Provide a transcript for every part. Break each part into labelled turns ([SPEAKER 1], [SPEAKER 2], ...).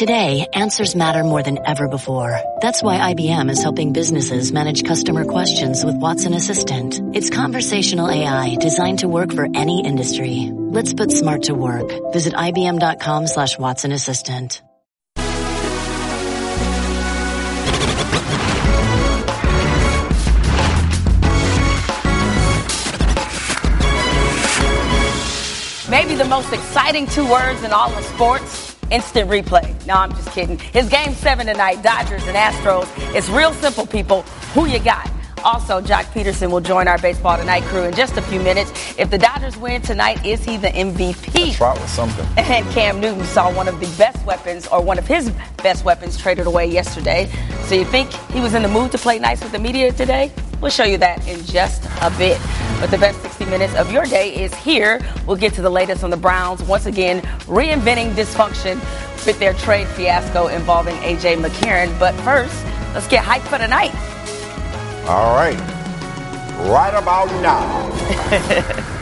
[SPEAKER 1] Today, answers matter more than ever before. That's why IBM is helping businesses manage customer questions with Watson Assistant. It's conversational AI designed to work for any industry. Let's put smart to work. Visit IBM.com slash Watson Assistant.
[SPEAKER 2] Maybe the most exciting two words in all of sports instant replay. No, I'm just kidding. It's game seven tonight, Dodgers and Astros. It's real simple, people. Who you got? Also, Joc Pederson will join our Baseball Tonight crew in just a few minutes. If the Dodgers win tonight, is he the MVP?
[SPEAKER 3] Try with something.
[SPEAKER 2] And Cam Newton saw one of the best weapons, or one of his best weapons, traded away yesterday. So you think he was in the mood to play nice with the media today? We'll show you that in just a bit. But the best 60 minutes of your day is here. We'll get to the latest on the Browns, once again, reinventing dysfunction with their trade fiasco involving A.J. McCarron. But first, let's get hyped for tonight.
[SPEAKER 3] All right. Right about now.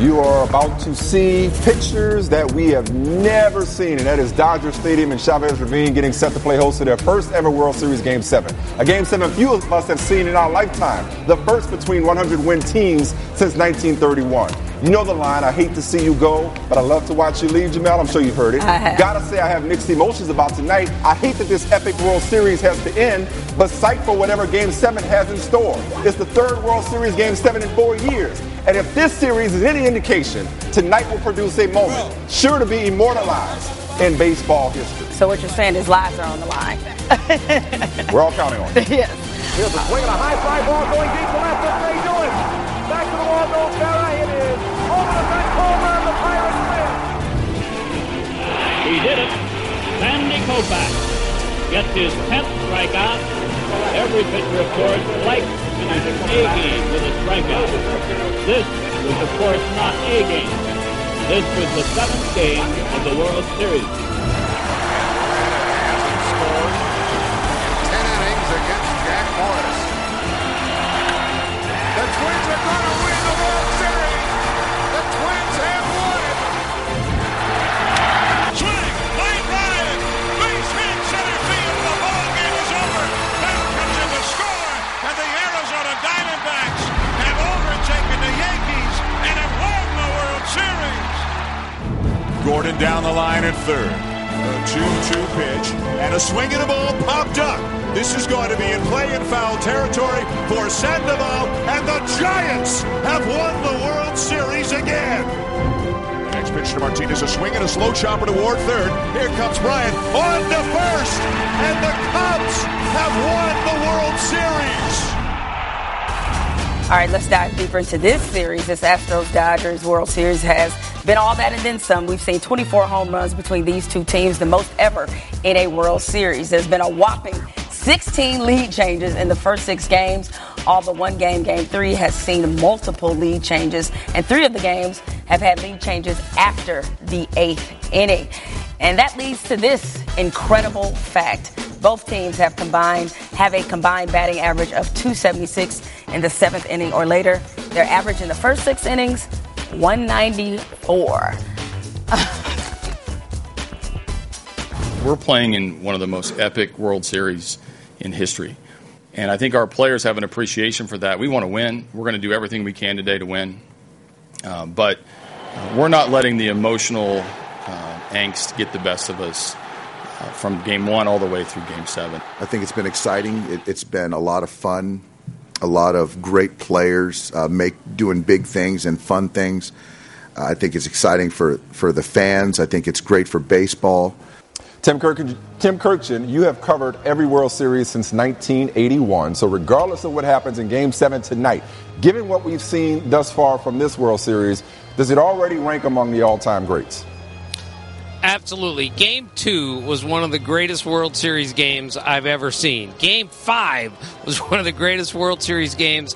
[SPEAKER 3] you are about to see pictures that we have never seen, and that is Dodger Stadium and Chavez Ravine getting set to play host to their first ever World Series Game 7. A Game 7 few of us have seen in our lifetime, the first between 100 win teams since 1931. You know the line, I hate to see you go, but I love to watch you leave, Jemele. I'm sure you've heard it. Gotta say, I have mixed emotions about tonight. I hate that this epic World Series has to end, but psych for whatever Game 7 has in store. It's the third World Series Game 7 in four years. And if this series is any indication, tonight will produce a moment sure to be immortalized in baseball history.
[SPEAKER 2] So what you're saying is lives are on the line.
[SPEAKER 3] We're all counting on it.
[SPEAKER 2] yes.
[SPEAKER 4] Here's a swing and a high fly ball going deep to left. What's Ray doing? Back to the wall goes Berra. It is over the back Homer and the Pirates win.
[SPEAKER 5] He did it. Sandy Koufax gets his 10th strikeout. Every pitcher, of course, likes finishing A game with a strikeout. This was, of course, not A game. This was the seventh game of the World Series.
[SPEAKER 6] Gordon down the line at third. A 2-2 pitch and a swing and a ball popped up. This is going to be in play in foul territory for Sandoval, and the Giants have won the World Series again. The next pitch to Martinez, a swing and a slow chopper toward third. Here comes Bryant on to first, and the Cubs have won the World Series.
[SPEAKER 2] All right, let's dive deeper into this series. This Astros Dodgers World Series has been all that and then some. We've seen 24 home runs between these two teams, the most ever in a World Series. There's been a whopping 16 lead changes in the first six games. All but one game, game three, has seen multiple lead changes, and three of the games have had lead changes after the eighth inning. And that leads to this incredible fact. Both teams have combined have a combined batting average of 276 in the seventh inning or later. Their average in the first six innings, 194.
[SPEAKER 7] We're playing in one of the most epic World Series in history. And I think our players have an appreciation for that. We want to win. We're going to do everything we can today to win. Uh, but uh, we're not letting the emotional uh, angst get the best of us uh, from game one all the way through game seven.
[SPEAKER 8] I think it's been exciting. It, it's been a lot of fun, a lot of great players uh, make doing big things and fun things. Uh, I think it's exciting for, for the fans. I think it's great for baseball.
[SPEAKER 3] Tim Kurkjian, Tim Kurkjian, you have covered every World Series since 1981. So, regardless of what happens in Game 7 tonight, given what we've seen thus far from this World Series, does it already rank among the all time greats?
[SPEAKER 9] Absolutely. Game two was one of the greatest World Series games I've ever seen. Game five was one of the greatest World Series games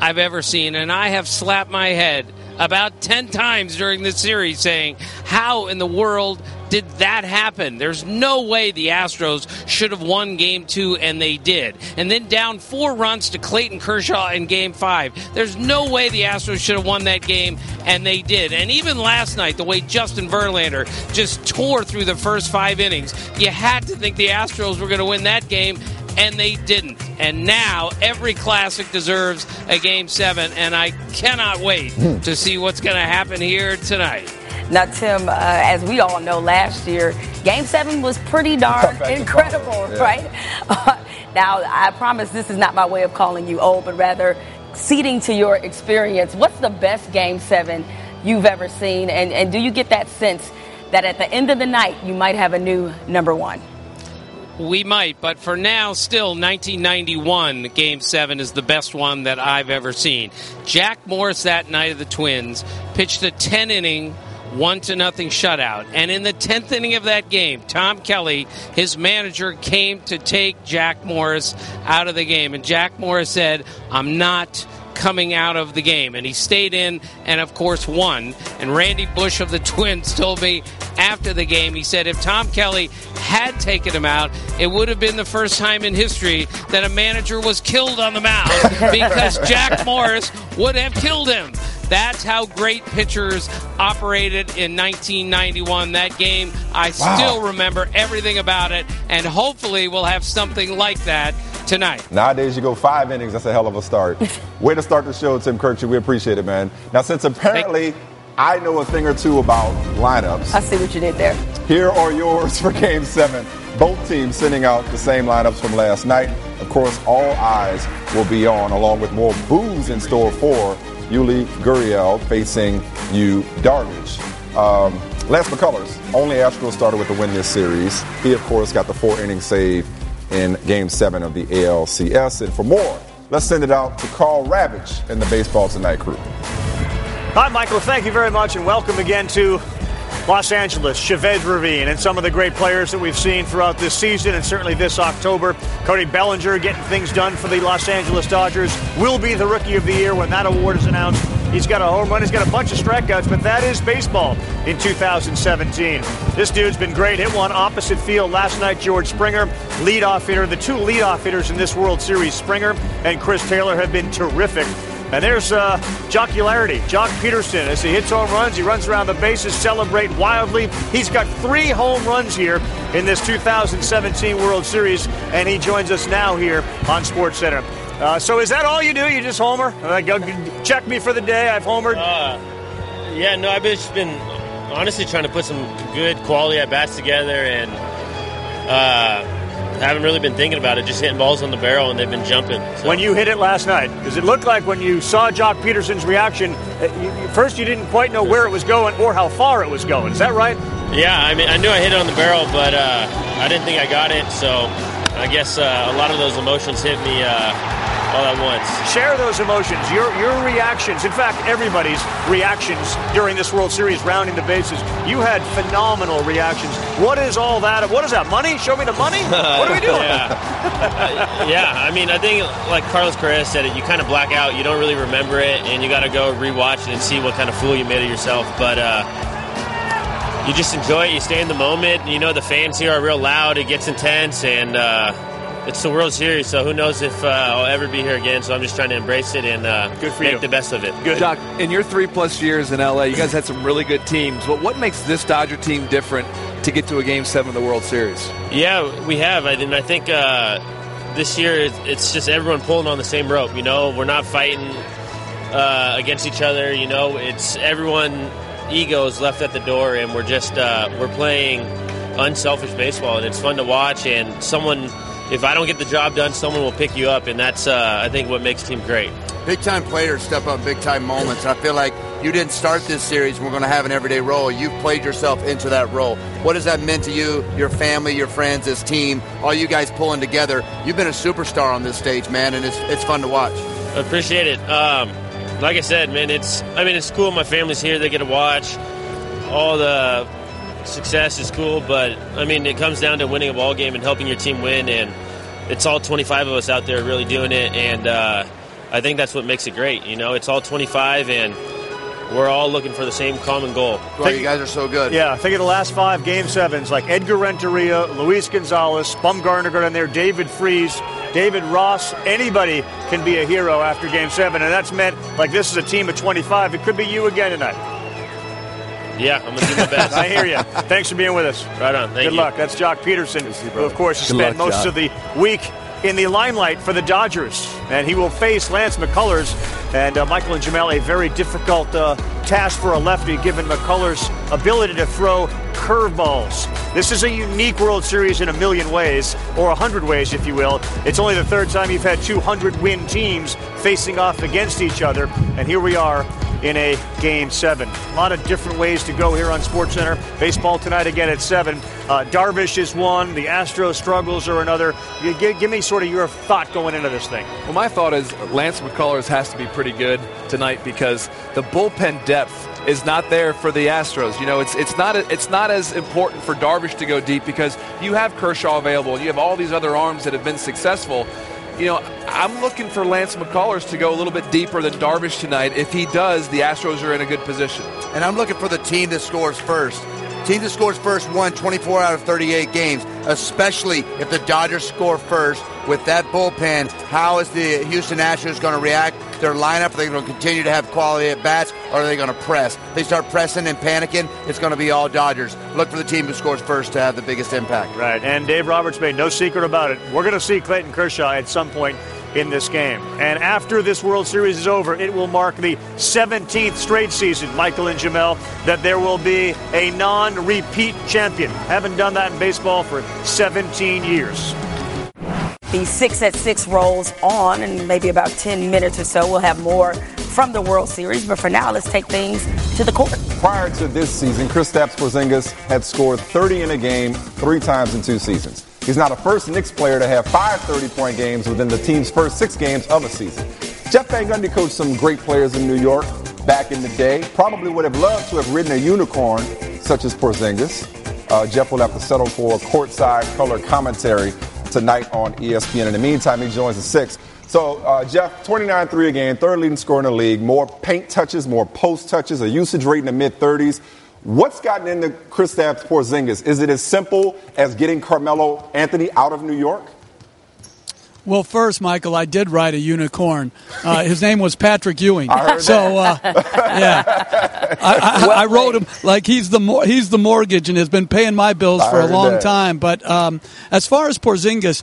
[SPEAKER 9] I've ever seen. And I have slapped my head about 10 times during this series saying, How in the world did that happen? There's no way the Astros should have won game two, and they did. And then down four runs to Clayton Kershaw in game five. There's no way the Astros should have won that game, and they did. And even last night, the way Justin Verlander just tore through the first five innings, you had to think the Astros were going to win that game, and they didn't. And now every classic deserves a game seven, and I cannot wait hmm. to see what's going to happen here tonight.
[SPEAKER 2] Now, Tim, uh, as we all know, last year, Game 7 was pretty darn incredible,
[SPEAKER 3] yeah.
[SPEAKER 2] right? Uh, now, I promise this is not my way of calling you old, but rather ceding to your experience. What's the best Game 7 you've ever seen? And, and do you get that sense that at the end of the night, you might have a new number one?
[SPEAKER 9] We might, but for now, still 1991 Game 7 is the best one that I've ever seen. Jack Morris that night of the Twins pitched a 10 inning, one to nothing shutout. And in the 10th inning of that game, Tom Kelly, his manager, came to take Jack Morris out of the game. And Jack Morris said, I'm not coming out of the game. And he stayed in and, of course, won. And Randy Bush of the Twins told me after the game, he said if Tom Kelly had taken him out, it would have been the first time in history that a manager was killed on the mound because Jack Morris would have killed him. That's how great pitchers operated in 1991. That game, I
[SPEAKER 3] Wow.
[SPEAKER 9] still remember everything about it, and hopefully we'll have something like that tonight.
[SPEAKER 3] Nowadays, you go five innings. That's a hell of a start. Way to start the show, Tim Kurkjian. We appreciate it, man. Now, since apparently I know a thing or two about lineups,
[SPEAKER 2] I see what you did there.
[SPEAKER 3] here are yours for Game 7. Both teams sending out the same lineups from last night. Of course, all eyes will be on, along with more booze in store for Yuli Gurriel facing Yu Darvish. Um, Lance McCullers, only Astros starter with the win this series. He, of course, got the four inning save in Game 7 of the ALCS. And for more, let's send it out to Karl Ravech and the Baseball Tonight crew.
[SPEAKER 10] Hi, Michael. Thank you very much, and welcome again to Los Angeles, Chavez Ravine, and some of the great players that we've seen throughout this season and certainly this October. Cody Bellinger getting things done for the Los Angeles Dodgers will be the Rookie of the Year when that award is announced. He's got a home run, he's got a bunch of strikeouts, but that is baseball in 2017. This dude's been great. Hit one opposite field last night. George Springer, leadoff hitter. The two leadoff hitters in this World Series, Springer and Chris Taylor, have been terrific. And there's uh, jocularity. Joc Pederson, as he hits home runs, he runs around the bases, celebrate wildly. He's got three home runs here in this 2017 World Series, and he joins us now here on Sports Center. Uh, so is that all you do? You just homer? Go, check me for the day. I've homered.
[SPEAKER 11] Uh, yeah, no, I've just been honestly trying to put some good quality at bats together, and uh, haven't really been thinking about it. Just hitting balls on the barrel, and they've been jumping. So.
[SPEAKER 10] When you hit it last night, does it look like when you saw Joc Pederson's reaction, uh, you- first you didn't quite know where it was going or how far it was going? Is that right?
[SPEAKER 11] Yeah, I mean, I knew I hit it on the barrel, but uh, I didn't think I got it. So I guess uh, a lot of those emotions hit me uh, all at once.
[SPEAKER 10] Share those emotions, your your reactions. In fact, everybody's reactions during this World Series rounding the bases. You had phenomenal reactions. What is all that? What is that? Money? Show me the money. What are we doing?
[SPEAKER 11] yeah. yeah, I mean, I think like Carlos Correa said it, you kind of black out. You don't really remember it, and you got to go rewatch it and see what kind of fool you made of yourself. But uh, you just enjoy it. You stay in the moment. You know, the fans here are real loud. It gets intense, and uh, it's the World Series. So who knows if uh, I'll ever be here again? So I'm just trying to embrace it and uh, make
[SPEAKER 10] you.
[SPEAKER 11] the best of it. Good.
[SPEAKER 12] Doc, in your three plus years in LA, you guys had some really good teams. But what makes this Dodger team different to get to a Game Seven of the World Series?
[SPEAKER 11] Yeah, we have. I, and I think uh, this year it- it's just everyone pulling on the same rope. You know, we're not fighting uh, against each other. You know, it's everyone egos left at the door, and we're just uh, we're playing unselfish baseball, and it's fun to watch. And someone, if I don't get the job done, someone will pick you up, and that's uh, I think what makes team great.
[SPEAKER 13] Big time players step up big time moments. I feel like you didn't start this series. We're going to have an everyday role. You've played yourself into that role. What has that meant to you, your family, your friends, this team, all you guys pulling together? You've been a superstar on this stage, man, and it's it's fun to watch.
[SPEAKER 11] Appreciate it. Um, like I said, man, it's I mean it's cool. My family's here; they get to watch. All the success is cool, but I mean it comes down to winning a ball game and helping your team win, and it's all 25 of us out there really doing it, and uh, I think that's what makes it great. You know, it's all 25, and we're all looking for the same common goal.
[SPEAKER 13] Well, you guys are so good.
[SPEAKER 10] Yeah, think of the last five game sevens like Edgar Renteria, Luis Gonzalez, Bumgarner got in there, David Freese, David Ross. Anybody can be a hero after game seven, and that's meant like this is a team of 25. It could be you again tonight.
[SPEAKER 11] Yeah, I'm gonna do my best.
[SPEAKER 10] I hear you. Thanks for being with us.
[SPEAKER 11] Right on. Thank
[SPEAKER 10] Good
[SPEAKER 11] you.
[SPEAKER 10] luck. That's Joc Pederson, who, of course, has
[SPEAKER 12] Good
[SPEAKER 10] spent
[SPEAKER 12] luck,
[SPEAKER 10] most
[SPEAKER 12] Joc.
[SPEAKER 10] of the week in the limelight for the Dodgers. And he will face Lance McCullers. And uh, Michael and Jemele, a very difficult uh, task for a lefty, given McCullers' ability to throw curveballs. This is a unique World Series in a million ways, or a hundred ways, if you will. It's only the third time you've had 200 win teams facing off against each other. And here we are in a game seven. A lot of different ways to go here on SportsCenter. Baseball tonight again at seven. Uh, Darvish is one. The Astros struggles are another. You, give, give me sort of your thought going into this thing.
[SPEAKER 12] Well, my thought is Lance McCullers has to be pretty good tonight because the bullpen depth is not there for the Astros. You know, it's it's not it's not as important for Darvish to go deep because you have Kershaw available and you have all these other arms that have been successful. You know, I'm looking for Lance McCullers to go a little bit deeper than Darvish tonight. If he does, the Astros are in a good position.
[SPEAKER 13] And I'm looking for the team that scores first. Team that scores first won 24 out of 38 games, especially if the Dodgers score first. With that bullpen, how is the Houston Astros going to react? Their lineup, are they going to continue to have quality at bats, or are they going to press? If they start pressing and panicking, it's going to be all Dodgers. Look for the team who scores first to have the biggest impact.
[SPEAKER 10] Right, and Dave Roberts made no secret about it. We're going to see Clayton Kershaw at some point in this game. And after this World Series is over, it will mark the 17th straight season, Michael and Jemele, that there will be a non repeat champion. Haven't done that in baseball for 17 years.
[SPEAKER 2] The six at six rolls on, and maybe about 10 minutes or so, we'll have more from the World Series. But for now, let's take things to the court.
[SPEAKER 3] Prior to this season, Chris Kristaps Porzingis had scored 30 in a game three times in two seasons. He's now the first Knicks player to have five 30-point games within the team's first six games of a season. Jeff Van Gundy coached some great players in New York back in the day. Probably would have loved to have ridden a unicorn such as Porzingis. Uh, Jeff will have to settle for courtside color commentary tonight on ESPN. In the meantime, he joins the six. So, uh, Jeff, 29 3 a game, third leading scorer in the league, more paint touches, more post touches, a usage rate in the mid 30s. What's gotten into Kristaps Porzingis? Is it as simple as getting Carmelo Anthony out of New York?
[SPEAKER 14] Well, first, Michael, I did ride a unicorn. Uh, his name was Patrick Ewing. So, uh, yeah, I, I, I wrote him like he's the mor- he's the mortgage and has been paying my bills for a long time. But um, as far as Porzingis,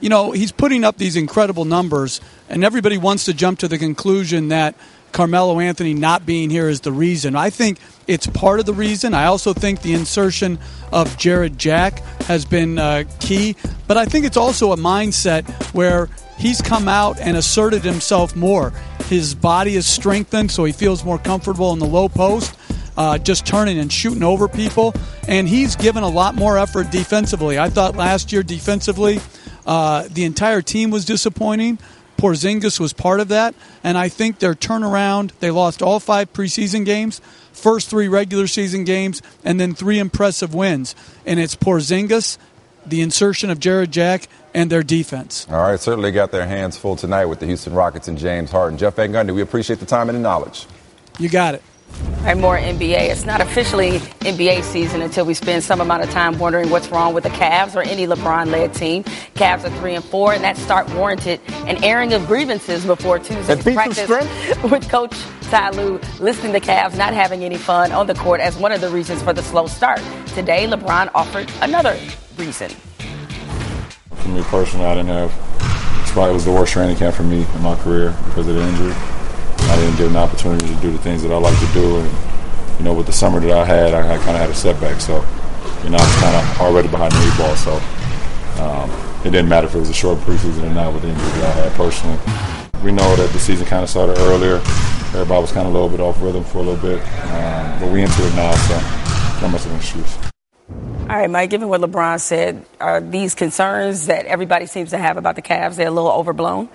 [SPEAKER 14] you know, he's putting up these incredible numbers, and everybody wants to jump to the conclusion that Carmelo Anthony not being here is the reason. I think it's part of the reason. I also think the insertion of Jarrett Jack has been uh, key, but I think it's also a mindset where he's come out and asserted himself more. His body is strengthened, so he feels more comfortable in the low post. Uh, just turning and shooting over people, and he's given a lot more effort defensively. I thought last year defensively, uh, the entire team was disappointing. Porzingis was part of that, and I think their turnaround. They lost all five preseason games, first three regular season games, and then three impressive wins. And it's Porzingis, the insertion of Jarrett Jack, and their defense.
[SPEAKER 3] All right, certainly got their hands full tonight with the Houston Rockets and James Harden. Jeff Van Gundy, we appreciate the time and the knowledge.
[SPEAKER 14] You got it.
[SPEAKER 2] All right, more NBA. It's not officially NBA season until we spend some amount of time wondering what's wrong with the Cavs or any LeBron-led team. Cavs are three and four, and that start warranted an airing of grievances before Tuesday's practice with Coach Ty Lue listing the Cavs not having any fun on the court as one of the reasons for the slow start. Today, LeBron offered another reason.
[SPEAKER 15] For me personally, I didn't have. It's probably was the worst training camp for me in my career because of the injury. I didn't get an opportunity to do the things that I like to do, and you know, with the summer that I had, I, I kind of had a setback. So, you know, I was kind of already behind the eight ball. So, um, it didn't matter if it was a short preseason or not with the injury that I had personally. We know that the season kind of started earlier. Everybody was kind of a little bit off rhythm for a little bit, um, but we into it now, so not much of an excuse.
[SPEAKER 2] All right, Mike, given what LeBron said, are these concerns that everybody seems to have about the Cavs, they're a little overblown?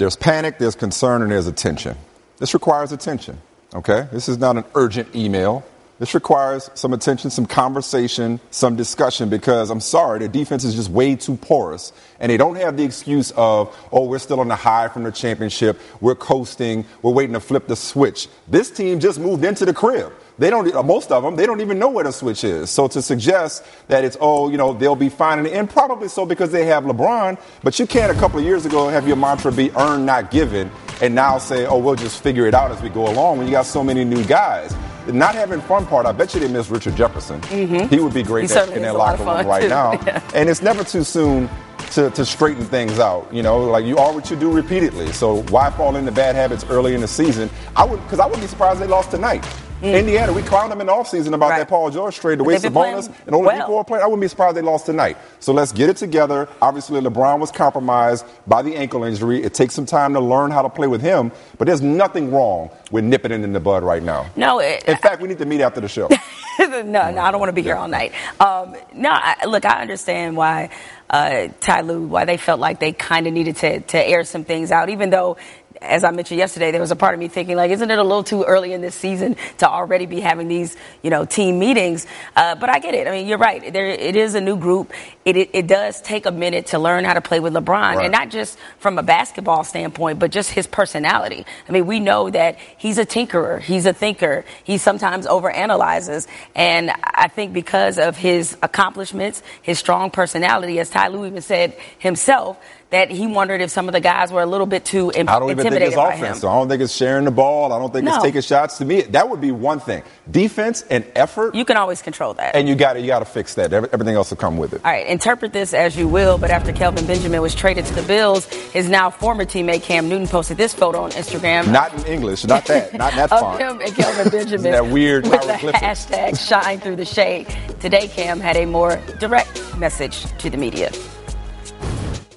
[SPEAKER 3] There's panic, there's concern, and there's attention. This requires attention, okay? This is not an urgent email. This requires some attention, some conversation, some discussion because I'm sorry, the defense is just way too porous. And they don't have the excuse of, oh, we're still on the high from the championship. We're coasting. We're waiting to flip the switch. This team just moved into the crib. They don't, uh, most of them, they don't even know where the switch is. So to suggest that it's, oh, you know, they'll be fine in the end, probably so because they have LeBron. But you can't a couple of years ago have your mantra be earn, not given, and now say, oh, we'll just figure it out as we go along when you got so many new guys not having fun part, I bet you they miss Richard Jefferson.
[SPEAKER 2] Mm-hmm.
[SPEAKER 3] He would be great in that
[SPEAKER 2] is a lot of
[SPEAKER 3] locker room right
[SPEAKER 2] too.
[SPEAKER 3] now.
[SPEAKER 2] Yeah.
[SPEAKER 3] And it's never too soon to, to straighten things out. You know, like you are what you do repeatedly. So why fall into bad habits early in the season? I would because I wouldn't be surprised they lost tonight. Indiana, we clowned them in the offseason about that Paul George trade, the way Sabonis and all the
[SPEAKER 2] well.
[SPEAKER 3] people were playing. I wouldn't be surprised they lost tonight. So let's get it together. Obviously, LeBron was compromised by the ankle injury. It takes some time to learn how to play with him, but there's nothing wrong with nipping it in the bud right now.
[SPEAKER 2] No, it,
[SPEAKER 3] In fact, we need to meet after the show.
[SPEAKER 2] no, no, I don't want to be here all night. Um, no, I, look, I understand why uh, Ty Lue, why they felt like they kind of needed to, to air some things out, even though. As I mentioned yesterday, there was a part of me thinking, like, isn't it a little too early in this season to already be having these, you know, team meetings? Uh, but I get it. I mean, you're right. There, it is a new group. It, it, it does take a minute to learn how to play with LeBron,
[SPEAKER 16] Right.
[SPEAKER 2] and not just from a basketball standpoint, but just his personality. I mean, we know that he's a tinkerer, he's a thinker, he sometimes overanalyzes, and I think because of his accomplishments, his strong personality, as Ty Lue even said himself, that he wondered if some of the guys were a little bit too im-
[SPEAKER 3] I don't even think
[SPEAKER 2] intimidated
[SPEAKER 3] it's offense. So I don't think it's sharing the ball. I don't think
[SPEAKER 2] No.
[SPEAKER 3] it's taking shots. To me, that would be one thing. Defense and effort,
[SPEAKER 2] You can always control that.
[SPEAKER 3] and you got to you got to fix that. Everything else will come with it.
[SPEAKER 2] All right, interpret this as you will, but after Kelvin Benjamin was traded to the Bills, his now former teammate Cam Newton posted this photo on Instagram.
[SPEAKER 3] Not in English, not that, not that
[SPEAKER 2] of
[SPEAKER 3] font.
[SPEAKER 2] him and Kelvin Benjamin.
[SPEAKER 3] That weird
[SPEAKER 2] with the hashtag shine through the shade. Today, Cam had a more direct message to the media.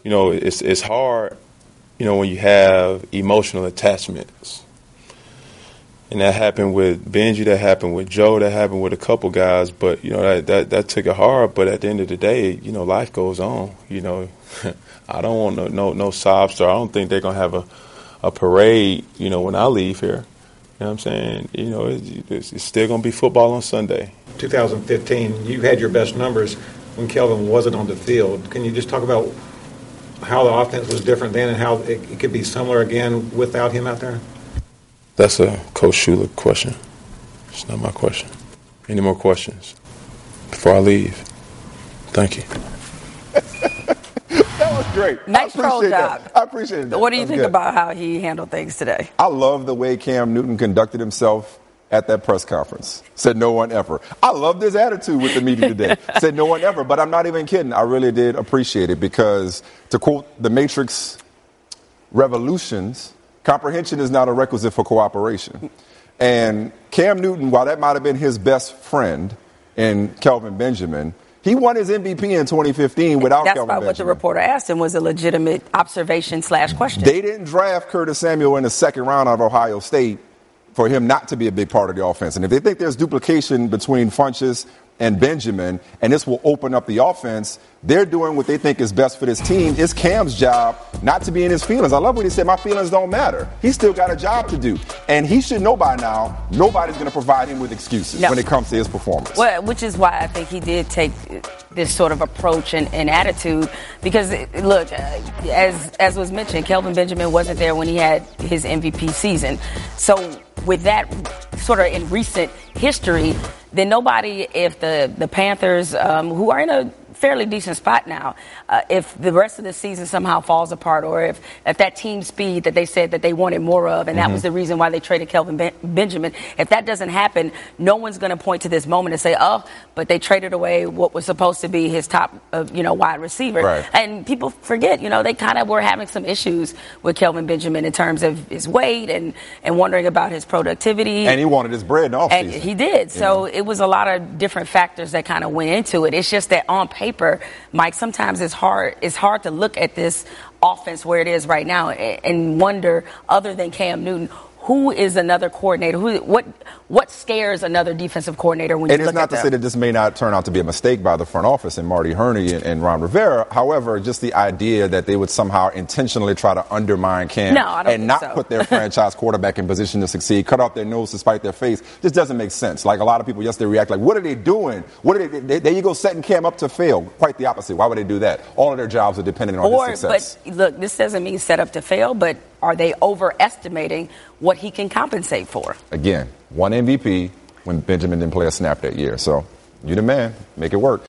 [SPEAKER 15] You know, it's it's hard, you know, when you have emotional attachments. And that happened with Benji, that happened with Joe, that happened with a couple guys, but you know that that, that took it hard. But at the end of the day, you know, life goes on. You know, I don't want no no no sob story. I don't think they're gonna have a a parade. You know, when I leave here, you know what I'm saying? You know, it's, it's still gonna be football on Sunday.
[SPEAKER 16] 2015, you had your best numbers when Kelvin wasn't on the field. Can you just talk about how the offense was different then and how it, it could be similar again without him out there?
[SPEAKER 15] That's a Coach Shula question. It's not my question. Any more questions before I leave? Thank you.
[SPEAKER 3] That was great.
[SPEAKER 2] Nice
[SPEAKER 3] I
[SPEAKER 2] troll job.
[SPEAKER 3] that. I appreciate that.
[SPEAKER 2] What do you
[SPEAKER 3] That was
[SPEAKER 2] think
[SPEAKER 3] good.
[SPEAKER 2] about how he handled things today?
[SPEAKER 3] I love the way Cam Newton conducted himself at that press conference. Said no one ever. I love this attitude with the media today. Said no one ever, but I'm not even kidding. I really did appreciate it because, to quote the Matrix revolutions, comprehension is not a requisite for cooperation. And Cam Newton, while that might have been his best friend in Kelvin Benjamin, he won his MVP in 2015 without
[SPEAKER 2] That's
[SPEAKER 3] Kelvin
[SPEAKER 2] why what the reporter asked him was a legitimate observation slash question.
[SPEAKER 3] They didn't draft Curtis Samuel in the second round out of Ohio State for him not to be a big part of the offense. And if they think there's duplication between Funchess and Benjamin, and this will open up the offense, they're doing what they think is best for this team. It's Cam's job not to be in his feelings. I love what he said, my feelings don't matter. He's still got a job to do. And he should know by now, nobody's going to provide him with excuses
[SPEAKER 2] No.
[SPEAKER 3] when it comes to his performance.
[SPEAKER 2] Well, which is why I think he did take this sort of approach and, and attitude because look, as as was mentioned, Kelvin Benjamin wasn't there when he had his MVP season. So with that sort of in recent history, then nobody, if the the Panthers, um, who are in a fairly decent spot now. Uh, if the rest of the season somehow falls apart, or if, if that team speed that they said that they wanted more of, and that
[SPEAKER 3] Mm-hmm.
[SPEAKER 2] was the reason why they traded Kelvin ben- Benjamin, if that doesn't happen, no one's going to point to this moment and say, "Oh, but they traded away what was supposed to be his top, uh, you know, wide receiver."
[SPEAKER 3] Right.
[SPEAKER 2] And people forget, you know, they kind of were having some issues with Kelvin Benjamin in terms of his weight and and wondering about his productivity.
[SPEAKER 3] And he wanted his bread in the
[SPEAKER 2] And he did. So it was a lot of different factors that kind of went into it. It's just that on paper, Mike, sometimes it's hard. It's hard to look at this offense where it is right now and wonder, other than Cam Newton, who is another coordinator? Who what what scares another defensive coordinator when
[SPEAKER 3] and
[SPEAKER 2] you
[SPEAKER 3] it's not to
[SPEAKER 2] them?
[SPEAKER 3] say that this may not turn out to be a mistake by the front office and Marty Hurney and, and Ron Rivera. However, just the idea that they would somehow intentionally try to undermine Cam
[SPEAKER 2] No,
[SPEAKER 3] and not
[SPEAKER 2] so.
[SPEAKER 3] put their franchise quarterback in position to succeed, cut off their nose to spite their face, just doesn't make sense. Like a lot of people yesterday react like, what are they doing? What are they, they, there you go, setting Cam up to fail. Quite the opposite. Why would they do that? All of their jobs are dependent on
[SPEAKER 2] or
[SPEAKER 3] his success.
[SPEAKER 2] but look, this doesn't mean set up to fail, but are they overestimating what he can compensate for?
[SPEAKER 3] Again, one MVP when Benjamin didn't play a snap that year. So you the man, make it work.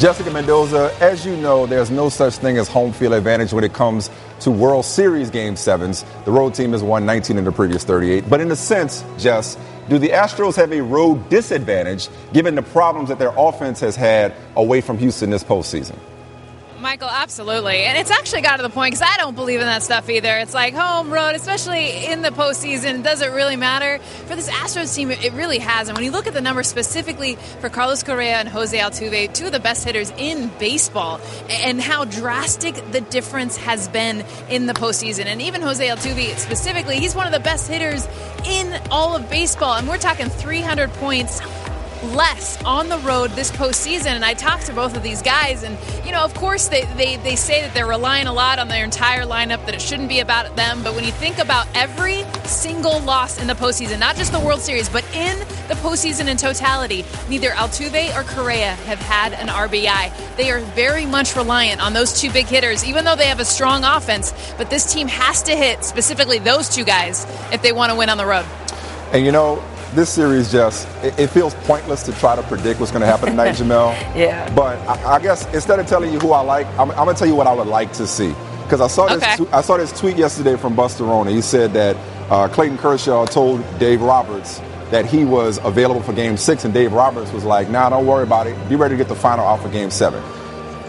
[SPEAKER 3] Jessica Mendoza, as you know, there's no such thing as home field advantage when it comes to World Series Game 7s. The road team has won 19 in the previous 38. But in a sense, Jess, do the Astros have a road disadvantage given the problems that their offense has had away from Houston this postseason?
[SPEAKER 17] Michael, absolutely. And it's actually got to the point because I don't believe in that stuff either. It's like home, road, especially in the postseason. Does it really matter? For this Astros team, it really has. And when you look at the numbers specifically for Carlos Correa and Jose Altuve, two of the best hitters in baseball, and how drastic the difference has been in the postseason. And even Jose Altuve specifically, he's one of the best hitters in all of baseball. And we're talking 300 points less on the road this postseason. And I talked to both of these guys, and you know, of course, they, they, they say that they're relying a lot on their entire lineup, that it shouldn't be about them. But when you think about every single loss in the postseason, not just the World Series, but in the postseason in totality, neither Altuve or Correa have had an RBI. They are very much reliant on those two big hitters, even though they have a strong offense. But this team has to hit specifically those two guys if they want to win on the road.
[SPEAKER 3] And you know, this series just, it, it feels pointless to try to predict what's going to happen tonight, Jemele.
[SPEAKER 2] Yeah.
[SPEAKER 3] But I, I guess instead of telling you who I like, I'm, I'm going to tell you what I would like to see. Because I saw this,
[SPEAKER 17] Okay.
[SPEAKER 3] tw- I saw this tweet yesterday from Buster Olney. He said that uh, Clayton Kershaw told Dave Roberts that he was available for Game Six, and Dave Roberts was like, "Nah, don't worry about it. Be ready to get the final out for Game 7.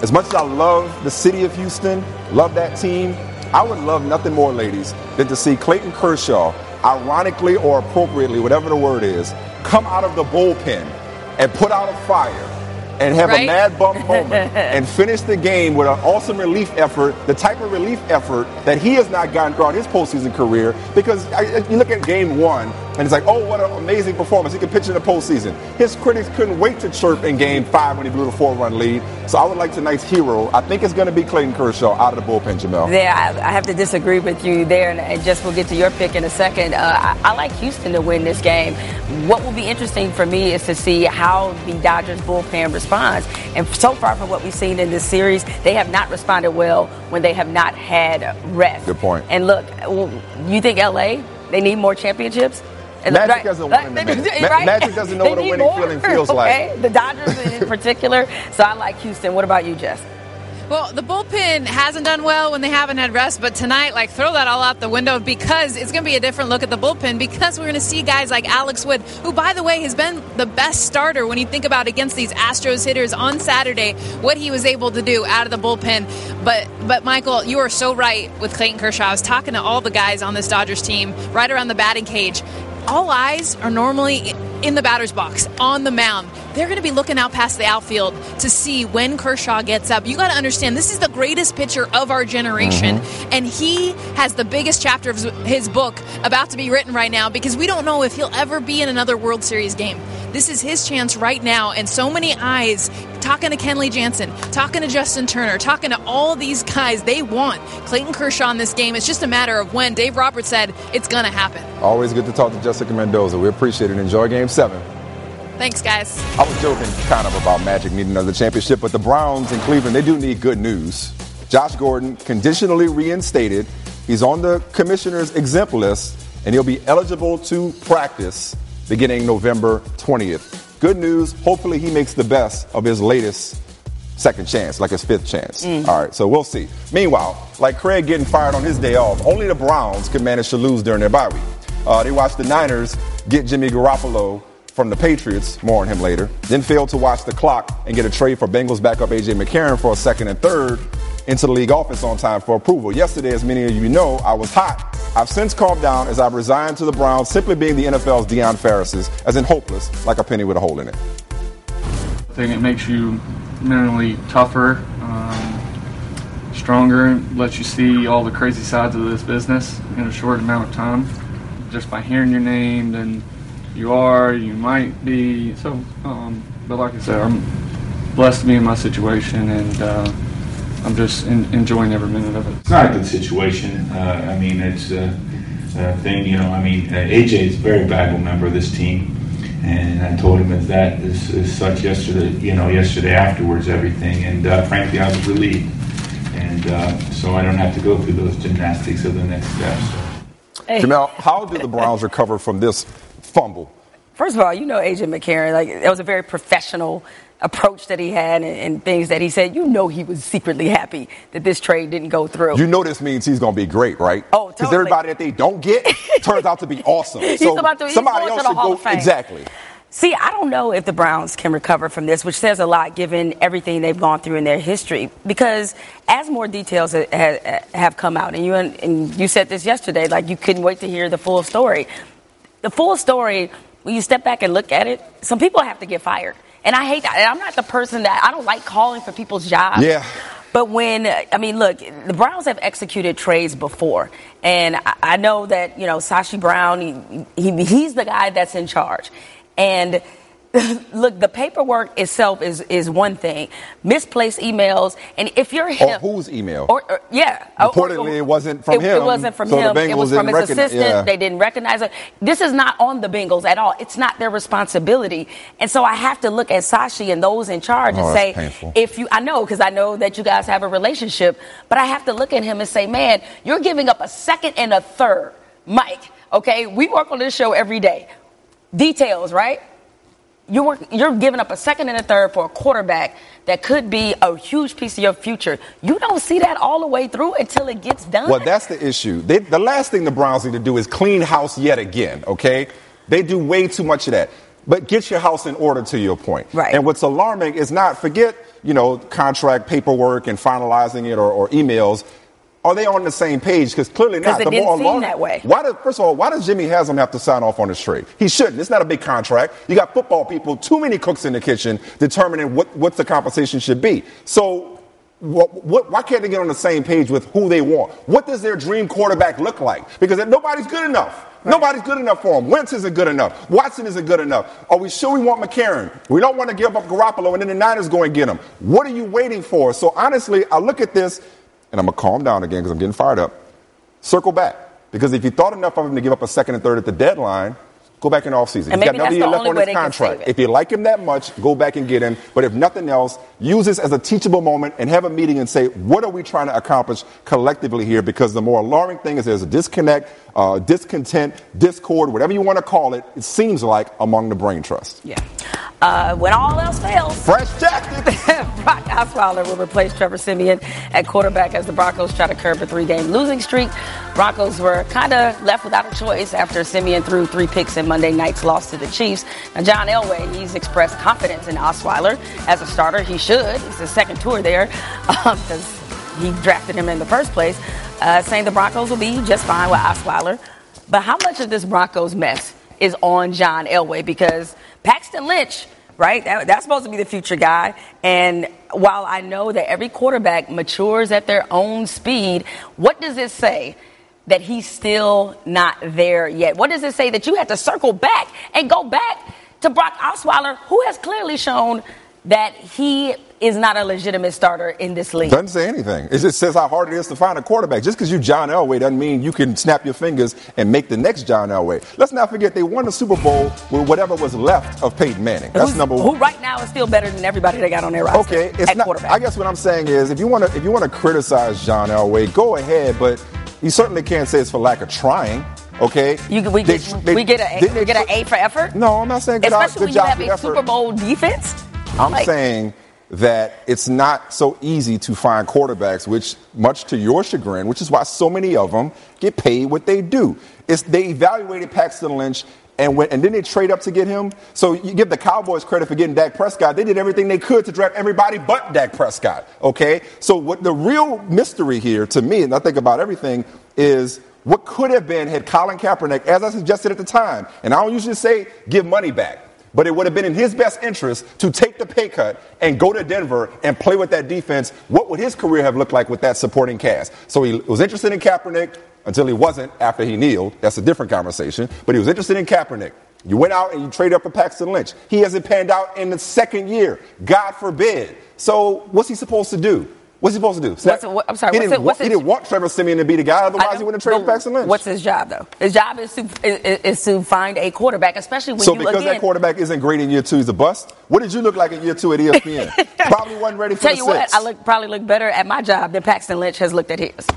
[SPEAKER 3] As much as I love the city of Houston, love that team, I would love nothing more, ladies, than to see Clayton Kershaw, ironically or appropriately, whatever the word is, come out of the bullpen and put out a fire and have a MadBum moment and finish the game with an awesome relief effort, the type of relief effort that he has not gotten throughout his postseason career. Because I, you look at game one, and it's like, oh, what an amazing performance. He can pitch in the postseason. His critics couldn't wait to chirp in game five when he blew the four run lead. So I would like tonight's hero. I think it's going to be Clayton Kershaw out of the bullpen, Jemele.
[SPEAKER 2] Yeah, I, I have to disagree with you there, and, and just we'll get to your pick in a second. Uh, I, I like Houston to win this game. What will be interesting for me is to see how the Dodgers bullpen responds. And so far from what we've seen in this series, they have not responded well when they have not had rest.
[SPEAKER 3] Good point.
[SPEAKER 2] And look, you think LA they need more championships? And
[SPEAKER 3] Magic
[SPEAKER 2] right-
[SPEAKER 3] doesn't
[SPEAKER 2] right-
[SPEAKER 3] win in the minute. Ma-
[SPEAKER 2] right?
[SPEAKER 3] Magic doesn't know what a winning
[SPEAKER 2] more,
[SPEAKER 3] feeling feels like.
[SPEAKER 2] The Dodgers in particular. So I like Houston. What about you, Jess?
[SPEAKER 17] Well, the bullpen hasn't done well when they haven't had rest, but tonight, like, throw that all out the window because it's going to be a different look at the bullpen because we're going to see guys like Alex Wood, who, by the way, has been the best starter when you think about against these Astros hitters on Saturday, what he was able to do out of the bullpen. But, but Michael, you are so right with Clayton Kershaw. I was talking to all the guys on this Dodgers team right around the batting cage. All eyes are normally in the batter's box, on the mound. They're going to be looking out past the outfield to see when Kershaw gets up. You got to understand, this is the greatest pitcher of our generation, mm-hmm. and he has the biggest chapter of his book about to be written right now because we don't know if he'll ever be in another World Series game. This is his chance right now, and so many eyes talking to Kenley Jansen, talking to Justin Turner, talking to all these guys. They want Clayton Kershaw in this game. It's just a matter of when. Dave Roberts said it's going to happen.
[SPEAKER 3] Always good to talk to Jessica Mendoza. We appreciate it. Enjoy game seven.
[SPEAKER 17] Thanks, guys.
[SPEAKER 3] I was joking kind of about Magic needing another championship, but the Browns in Cleveland, they do need good news. Josh Gordon, conditionally reinstated. He's on the commissioner's exempt list, and he'll be eligible to practice beginning November 20th. Good news. Hopefully, he makes the best of his latest second chance, like his fifth chance.
[SPEAKER 18] Mm.
[SPEAKER 3] All right, so we'll see. Meanwhile, like Craig getting fired on his day off, only the Browns could manage to lose during their bye week. Uh, they watched the Niners get Jimmy Garoppolo from the Patriots, more on him later, then failed to watch the clock and get a trade for Bengals backup A.J. McCarron for a second and third into the league office on time for approval. Yesterday, as many of you know, I was hot. I've since calmed down as I've resigned to the Browns, simply being the NFL's Deion Ferris's, as in hopeless, like a penny with a hole in it.
[SPEAKER 19] I think it makes you mentally tougher, um,
[SPEAKER 18] stronger and lets you see all the crazy sides of this business in a short amount of time. Just by hearing your name, then you are, you might be. So, um, but like I said, I'm blessed to be in my situation, and uh, I'm just in, enjoying every minute of it.
[SPEAKER 19] It's not a good situation. Uh, I mean, it's a, a, thing, you know. I mean, uh, AJ is a very valuable member of this team, and I told him as that as, as such yesterday. You know, yesterday afterwards, everything, and uh, frankly, I was relieved, and uh, so I don't have to go through those gymnastics of the next steps.
[SPEAKER 3] Hey. Jemele, how did the Browns recover from this fumble?
[SPEAKER 2] First of all, you know AJ McCarron, like it was a very professional approach that he had and, and, things that he said, you know he was secretly happy that this trade didn't go through.
[SPEAKER 3] You know this means he's going to be great, right?
[SPEAKER 2] Oh,
[SPEAKER 3] Because totally. everybody that they don't get turns out to be awesome. so
[SPEAKER 2] to,
[SPEAKER 3] somebody else should go exactly.
[SPEAKER 2] See, I don't know if the Browns can recover from this, which says a lot given everything they've gone through in their history. Because as more details have come out, and you and you said this yesterday, like you couldn't wait to hear the full story. The full story, when you step back and look at it, some people have to get fired. And I hate that. And I'm not the person that I don't like calling for people's jobs.
[SPEAKER 3] Yeah.
[SPEAKER 2] But when, I mean, look, the Browns have executed trades before. And I, I know that, you know, Sashi Brown, he, he, he's the guy that's in charge. And look, the paperwork itself is is one thing. Misplaced emails, and if you're him,
[SPEAKER 3] or whose email?
[SPEAKER 2] Or, or yeah, oh,
[SPEAKER 3] reportedly
[SPEAKER 2] or,
[SPEAKER 3] it wasn't from
[SPEAKER 2] it,
[SPEAKER 3] him.
[SPEAKER 2] It wasn't from
[SPEAKER 3] so
[SPEAKER 2] him.
[SPEAKER 3] it
[SPEAKER 2] was from his assistant.
[SPEAKER 3] Yeah.
[SPEAKER 2] They didn't recognize it. This is not on the Bengals at all. It's not their responsibility. And so I have to look at Sashi and those in charge
[SPEAKER 3] oh,
[SPEAKER 2] and say,
[SPEAKER 3] painful.
[SPEAKER 2] if you, I know because I know that you guys have a relationship, but I have to look at him and say, man, you're giving up a second and a third, Mike. Okay, we work on this show every day. Details, right? You're work, you're giving up a second and a third for a quarterback that could be a huge piece of your future. You don't see that all the way through until it gets done.
[SPEAKER 3] Well, that's the issue. They, the last thing the Browns need to do is clean house yet again. Okay, they do way too much of that. But get your house in order to your point.
[SPEAKER 2] Right.
[SPEAKER 3] And what's alarming is not forget, you know, contract paperwork and finalizing it or, or emails are they on the same page? Because clearly not.
[SPEAKER 2] It
[SPEAKER 3] the
[SPEAKER 2] didn't
[SPEAKER 3] more
[SPEAKER 2] seem that way.
[SPEAKER 3] Why does, first of all, why does Jimmy Haslam have to sign off on this trade? He shouldn't. It's not a big contract. You got football people, too many cooks in the kitchen, determining what, what the compensation should be. So what, what, why can't they get on the same page with who they want? What does their dream quarterback look like? Because nobody's good enough. Right. Nobody's good enough for him. Wentz isn't good enough. Watson isn't good enough. Are we sure we want McCarron? We don't want to give up Garoppolo and then the Niners go and get him. What are you waiting for? So honestly, I look at this and I'm going to calm down again because I'm getting fired up. Circle back. Because if you thought enough of him to give up a second and third at the deadline, go back in the offseason. He's got
[SPEAKER 2] another
[SPEAKER 3] year left on his contract. If you like him that much, go back and get him. But if nothing else, use this as a teachable moment and have a meeting and say, what are we trying to accomplish collectively here? Because the more alarming thing is there's a disconnect, uh, discontent, discord, whatever you want to call it, it seems like among the brain trust.
[SPEAKER 2] Yeah. Uh, when all else fails,
[SPEAKER 3] fresh tactics.
[SPEAKER 2] Brock Osweiler will replace Trevor Siemian at quarterback as the Broncos try to curb a three-game losing streak. Broncos were kind of left without a choice after Siemian threw three picks in Monday night's loss to the Chiefs. Now, John Elway, he's expressed confidence in Osweiler as a starter. He should. It's his second tour there because um, he drafted him in the first place, uh, saying the Broncos will be just fine with Osweiler. But how much of this Broncos mess is on John Elway? Because Paxton Lynch right? That, that's supposed to be the future guy. And while I know that every quarterback matures at their own speed, what does it say? That he's still not there yet. What does it say that you have to circle back and go back to Brock Osweiler, who has clearly shown that he is not a legitimate starter in this league.
[SPEAKER 3] Doesn't say anything. It just says how hard it is to find a quarterback. Just because you John Elway doesn't mean you can snap your fingers and make the next John Elway. Let's not forget they won the Super Bowl with whatever was left of Peyton Manning. That's
[SPEAKER 2] Who's,
[SPEAKER 3] number one.
[SPEAKER 2] Who right now is still better than everybody they got on their roster.
[SPEAKER 3] Okay, it's not.
[SPEAKER 2] quarterback.
[SPEAKER 3] I guess what I'm saying is, if you want to, if you want to criticize John Elway, go ahead, but you certainly can't say it's for lack of trying. Okay,
[SPEAKER 2] you, we, get, they, we get a we get an A for effort.
[SPEAKER 3] No, I'm not saying good,
[SPEAKER 2] especially
[SPEAKER 3] good
[SPEAKER 2] when you have a
[SPEAKER 3] effort.
[SPEAKER 2] Super Bowl defense.
[SPEAKER 3] I'm
[SPEAKER 2] like,
[SPEAKER 3] saying that it's not so easy to find quarterbacks, which, much to your chagrin, which is why so many of them get paid what they do. It's, they evaluated Paxton Lynch and, went, and then they trade up to get him. So you give the Cowboys credit for getting Dak Prescott. They did everything they could to draft everybody but Dak Prescott. Okay? So what the real mystery here to me, and I think about everything, is what could have been had Colin Kaepernick, as I suggested at the time, and I don't usually say give money back. But it would have been in his best interest to take the pay cut and go to Denver and play with that defense. What would his career have looked like with that supporting cast? So he was interested in Kaepernick until he wasn't after he kneeled. That's a different conversation. But he was interested in Kaepernick. You went out and you traded up for Paxton Lynch. He hasn't panned out in the second year. God forbid. So what's he supposed to do? What's he supposed to do?
[SPEAKER 2] What's, what, I'm sorry.
[SPEAKER 3] He,
[SPEAKER 2] what's
[SPEAKER 3] didn't,
[SPEAKER 2] it, what's
[SPEAKER 3] want,
[SPEAKER 2] it,
[SPEAKER 3] he didn't want Trevor Siemian to be the guy. Otherwise, he wouldn't have traded Paxton Lynch.
[SPEAKER 2] What's his job though? His job is to is, is to find a quarterback, especially when
[SPEAKER 3] so
[SPEAKER 2] you
[SPEAKER 3] because
[SPEAKER 2] again,
[SPEAKER 3] that quarterback isn't great in year two, he's a bust. What did you look like in year two at ESPN? Probably wasn't ready for
[SPEAKER 2] Tell
[SPEAKER 3] the
[SPEAKER 2] you
[SPEAKER 3] six.
[SPEAKER 2] what, I look probably look better at my job than Paxton Lynch has looked at his.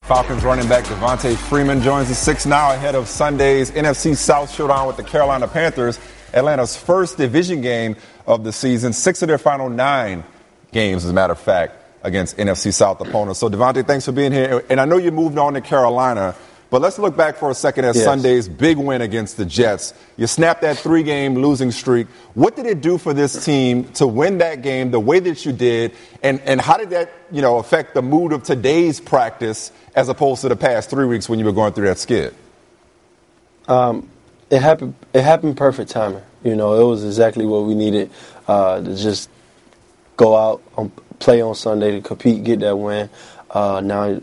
[SPEAKER 3] Falcons running back Devonta Freeman joins the six now ahead of Sunday's NFC South showdown with the Carolina Panthers. Atlanta's first division game of the season, six of their final nine games, as a matter of fact, against NFC South opponents. So, Devonta, thanks for being here. And I know you moved on to Carolina, but let's look back for a second at
[SPEAKER 20] Yes.
[SPEAKER 3] Sunday's big win against the Jets. You snapped that three game losing streak. What did it do for this team to win that game the way that you did? And, and how did that you know, affect the mood of today's practice as opposed to the past three weeks when you were going through that skid?
[SPEAKER 20] Um, it happened. It happened perfect timing. You know, it was exactly what we needed uh, to just go out, on, play on Sunday to compete, get that win. Uh, now,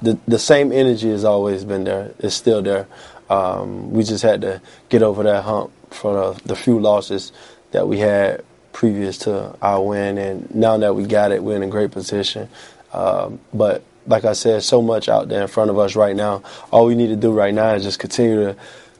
[SPEAKER 20] the the same energy has always been there. It's still there. Um, we just had to get over that hump for the, the few losses that we had previous to our win, and now that we got it, we're in a great position. Um, but like I said, so much out there in front of us right now. All we need to do right now is just continue to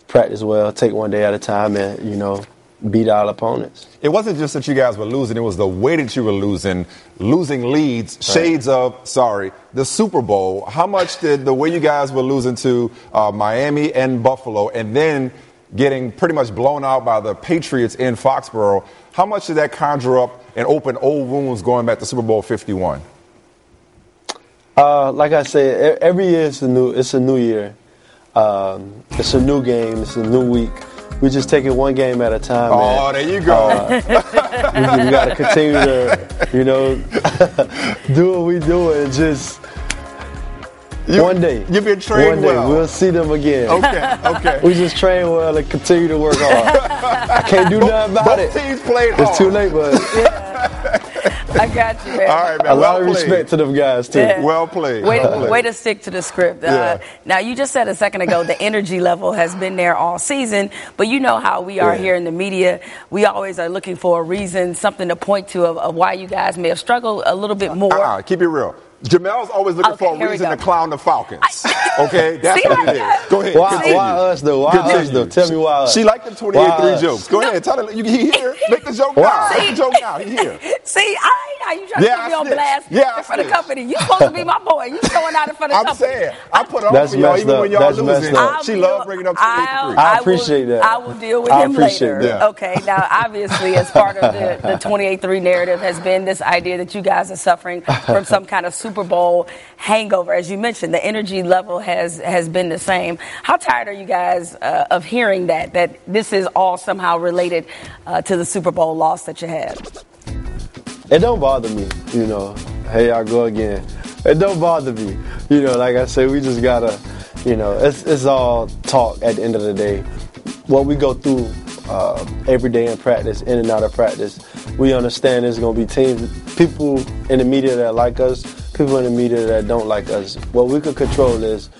[SPEAKER 20] practice well, take one day at a time, and you know, beat our opponents.
[SPEAKER 3] It wasn't just that you guys were losing, it was the way that you were losing, losing leads, shades of, sorry, the Super Bowl. How much did the way you guys were losing to uh, Miami and Buffalo and then getting pretty much blown out by the Patriots in Foxborough, how much did that conjure up and open old wounds going back to Super Bowl 51?
[SPEAKER 20] Uh, like I said, every year it's a new it's a new year. Um, it's a new game. It's a new week. We just take it one game at a time.
[SPEAKER 3] Oh, there you go.
[SPEAKER 20] Uh, we, we got to continue to, you know, do what we do and just one day.
[SPEAKER 3] You've been trained
[SPEAKER 20] One day
[SPEAKER 3] well.
[SPEAKER 20] we'll see them again.
[SPEAKER 3] Okay, okay.
[SPEAKER 20] we just train well and continue to work hard. I can't do nothing about
[SPEAKER 3] both
[SPEAKER 20] it.
[SPEAKER 3] teams played
[SPEAKER 20] It's too late, but
[SPEAKER 2] I got you, man.
[SPEAKER 3] All right, man.
[SPEAKER 20] a
[SPEAKER 3] well
[SPEAKER 20] lot of
[SPEAKER 3] played.
[SPEAKER 20] respect to them guys too.
[SPEAKER 2] Yeah.
[SPEAKER 3] Well played.
[SPEAKER 2] Way
[SPEAKER 3] well
[SPEAKER 2] to,
[SPEAKER 3] played.
[SPEAKER 2] way to stick to the script. Uh, now, you just said a second ago the energy level has been there all season, but you know how we are
[SPEAKER 3] Yeah.
[SPEAKER 2] here in the media. We always are looking for a reason, something to point to of, of why you guys may have struggled a little bit more.
[SPEAKER 3] Uh-uh, keep it real. Jemele's always looking
[SPEAKER 2] Okay,
[SPEAKER 3] for a reason to clown the Falcons. Okay, that's
[SPEAKER 2] See
[SPEAKER 3] what
[SPEAKER 2] how
[SPEAKER 3] it is. Go ahead.
[SPEAKER 20] Why,
[SPEAKER 3] continue.
[SPEAKER 20] why us though? Why us
[SPEAKER 3] Continue.
[SPEAKER 20] though? Tell me why us.
[SPEAKER 3] She liked the 28 3 jokes. Go ahead. Tell her. You, he here. Make the joke
[SPEAKER 20] Why?
[SPEAKER 3] now. Make the joke now. He here.
[SPEAKER 2] See, I ain't how you trying
[SPEAKER 3] Yeah,
[SPEAKER 2] to put me on blast
[SPEAKER 3] Yeah, I
[SPEAKER 2] in front of
[SPEAKER 3] snitched.
[SPEAKER 2] company. You supposed to be my boy. You showing out in front of
[SPEAKER 3] the
[SPEAKER 2] company.
[SPEAKER 3] I'm saying. I put it on for y'all
[SPEAKER 20] messed
[SPEAKER 3] even
[SPEAKER 20] up.
[SPEAKER 3] when y'all
[SPEAKER 20] That's
[SPEAKER 3] losing.
[SPEAKER 20] messed up.
[SPEAKER 3] She
[SPEAKER 2] deal-
[SPEAKER 3] loved bringing up 28
[SPEAKER 2] I'll-
[SPEAKER 3] 3.
[SPEAKER 20] I appreciate that.
[SPEAKER 2] I will deal with
[SPEAKER 20] I
[SPEAKER 2] him later.
[SPEAKER 20] that.
[SPEAKER 2] Okay, now obviously, as part of the, the 28-3 narrative has been this idea that you guys are suffering from some kind of Super Bowl hangover. As you mentioned, the energy level has has been the same. How tired are you guys uh, of hearing that that this is all somehow related uh, to the Super Bowl loss that you had?
[SPEAKER 20] It don't bother me, you know. Hey, I go again. It don't bother me, you know. Like I said, we just gotta, you know, it's it's all talk at the end of the day. What we go through uh, every day in practice, in and out of practice, we understand there's gonna be teams, people in the media that like us, people in the media that don't like us. What we can control is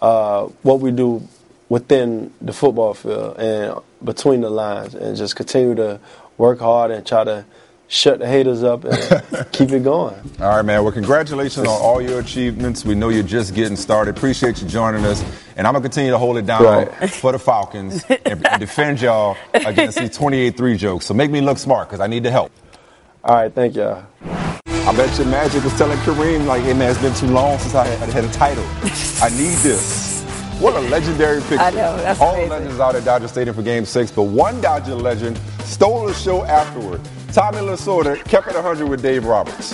[SPEAKER 20] uh, what we do within the football field and between the lines, and just continue to work hard and try to shut the haters up and keep it going.
[SPEAKER 3] All right, man. Well, congratulations on all your achievements. We know you're just getting started. Appreciate you joining us. And I'm going to continue to hold it down
[SPEAKER 20] Right.
[SPEAKER 3] for the Falcons and, and defend y'all against these 28 3 jokes. So make me look smart because I need the help.
[SPEAKER 20] All right, thank y'all.
[SPEAKER 3] I bet you Magic was telling Kareem, like, hey, man, it's been too long since I had, had a title. I need this. What a legendary picture.
[SPEAKER 2] I know, that's
[SPEAKER 3] All
[SPEAKER 2] amazing.
[SPEAKER 3] legends out at Dodger Stadium for game six, but one Dodger legend stole the show afterward. Tommy Lasorda kept it 100 with Dave Roberts.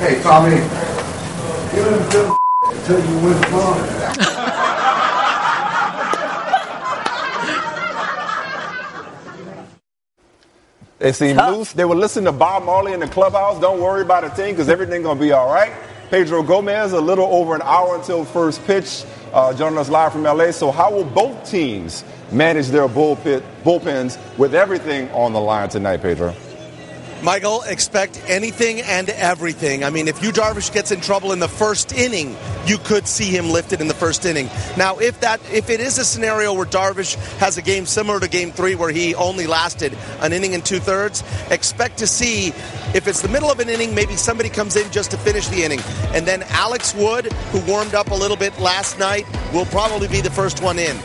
[SPEAKER 8] Hey, Tommy. Give him good until you win the ball.
[SPEAKER 3] They seemed loose. They were listening to Bob Marley in the clubhouse. Don't worry about a thing because everything's going to be all right. Pedro Gomez, a little over an hour until first pitch, uh, joining us live from LA. So, how will both teams manage their bullpit, bullpens with everything on the line tonight, Pedro?
[SPEAKER 21] Michael, expect anything and everything. I mean, if you Darvish gets in trouble in the first inning, you could see him lifted in the first inning. Now, if that if it is a scenario where Darvish has a game similar to Game Three, where he only lasted an inning and two thirds, expect to see if it's the middle of an inning, maybe somebody comes in just to finish the inning, and then Alex Wood, who warmed up a little bit last night, will probably be the first one in.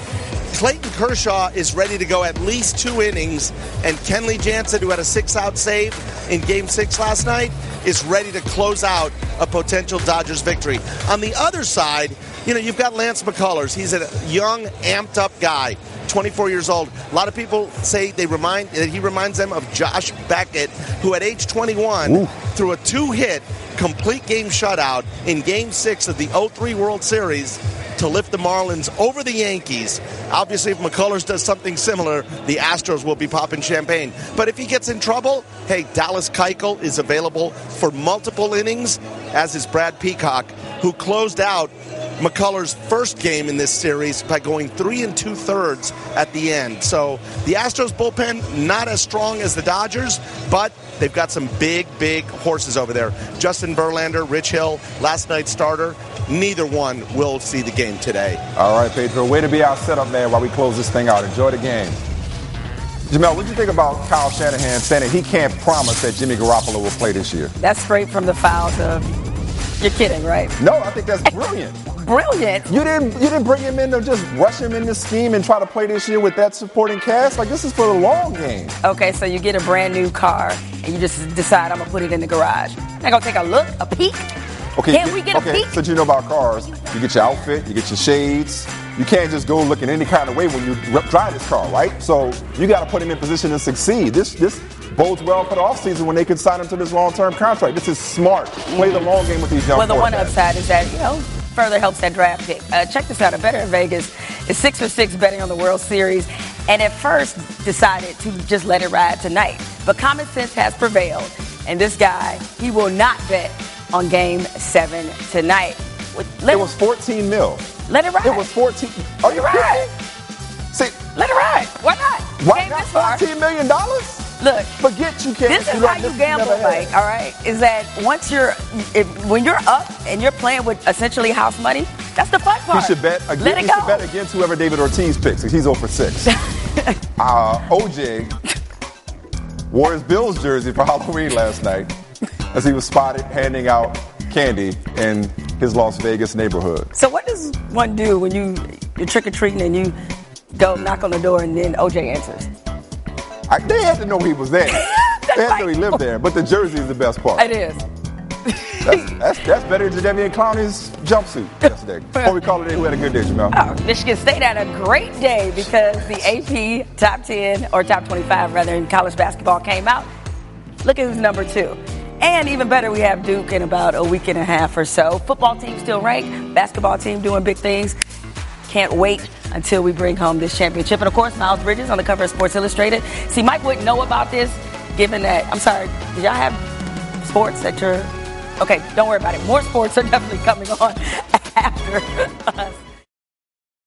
[SPEAKER 21] Clayton Kershaw is ready to go at least two innings, and Kenley Jansen, who had a six-out save in Game Six last night, is ready to close out a potential Dodgers victory. On the other side, you know you've got Lance McCullers. He's a young, amped-up guy. 24 years old. A lot of people say they remind that he reminds them of Josh Beckett, who at age 21 threw a two-hit complete game shutout in Game Six of the 03 World Series to lift the Marlins over the Yankees. Obviously, if McCullers does something similar, the Astros will be popping champagne. But if he gets in trouble, hey, Dallas Keuchel is available for multiple innings, as is Brad Peacock, who closed out McCullers' first game in this series by going three and two thirds at the end. So the Astros bullpen not as strong as the Dodgers, but they've got some big, big horses over there. Justin Verlander, Rich Hill, last night's starter. Neither one will see the game today.
[SPEAKER 3] All right, Pedro, way to be our setup man while we close this thing out. Enjoy the game. Jemele, what do you think about Kyle Shanahan saying that he can't promise that Jimmy Garoppolo will play this year?
[SPEAKER 2] That's straight from the files of. You're kidding, right?
[SPEAKER 3] No, I think that's brilliant.
[SPEAKER 2] Brilliant.
[SPEAKER 3] You didn't you didn't bring him in to just rush him in the scheme and try to play this year with that supporting cast. Like this is for the long game.
[SPEAKER 2] Okay, so you get a brand new car and you just decide I'm gonna put it in the garage. I'm gonna take a look, a peek.
[SPEAKER 3] Okay,
[SPEAKER 2] Can't we get a peek?
[SPEAKER 3] so you know about cars. You get your outfit, you get your shades. You can't just go looking any kind of way when you drive this car, right? So you got to put him in position to succeed. This this bodes well for the offseason when they can sign him to this long-term contract. This is smart. Play the long game with these young
[SPEAKER 2] Well, the one upside is that, you know, further helps that draft pick. Uh, check this out. A better in Vegas is six for six betting on the World Series, and at first decided to just let it ride tonight. But common sense has prevailed, and this guy, he will not bet on game seven tonight. Let
[SPEAKER 3] it was 14 mil.
[SPEAKER 2] Let it ride.
[SPEAKER 3] It was 14. Are you
[SPEAKER 2] ride.
[SPEAKER 3] See,
[SPEAKER 2] let it ride. Why not?
[SPEAKER 3] Why
[SPEAKER 2] Came
[SPEAKER 3] not
[SPEAKER 2] this far.
[SPEAKER 3] 14 million dollars?
[SPEAKER 2] Look,
[SPEAKER 3] forget you can't.
[SPEAKER 2] This is
[SPEAKER 3] you
[SPEAKER 2] how you gamble. Mike. All right, is that once you're, if, when you're up and you're playing with essentially house money, that's the fun part.
[SPEAKER 3] should bet
[SPEAKER 2] Let it go.
[SPEAKER 3] should bet against whoever David Ortiz picks. He's 0 for 6. uh, OJ wore his Bills jersey for Halloween last night as he was spotted handing out candy in his Las Vegas neighborhood.
[SPEAKER 2] So what does one do when you you're trick or treating and you go knock on the door and then OJ answers?
[SPEAKER 3] I, they had to know he was there. they had to know he lived there. But the jersey is the best part.
[SPEAKER 2] It is.
[SPEAKER 3] That's, that's, that's better than Jadeveon Clowney's jumpsuit yesterday. Before we call it a day, who had a good day, Jemele?
[SPEAKER 2] Oh, Michigan State had a great day because the AP top 10 or top 25 rather in college basketball came out. Look at who's number two. And even better, we have Duke in about a week and a half or so. Football team still ranked, basketball team doing big things. Can't wait until we bring home this championship. And of course, Miles Bridges on the cover of Sports Illustrated. See, Mike wouldn't know about this given that, I'm sorry, did y'all have sports that you're. Okay, don't worry about it. More sports are definitely coming on after us.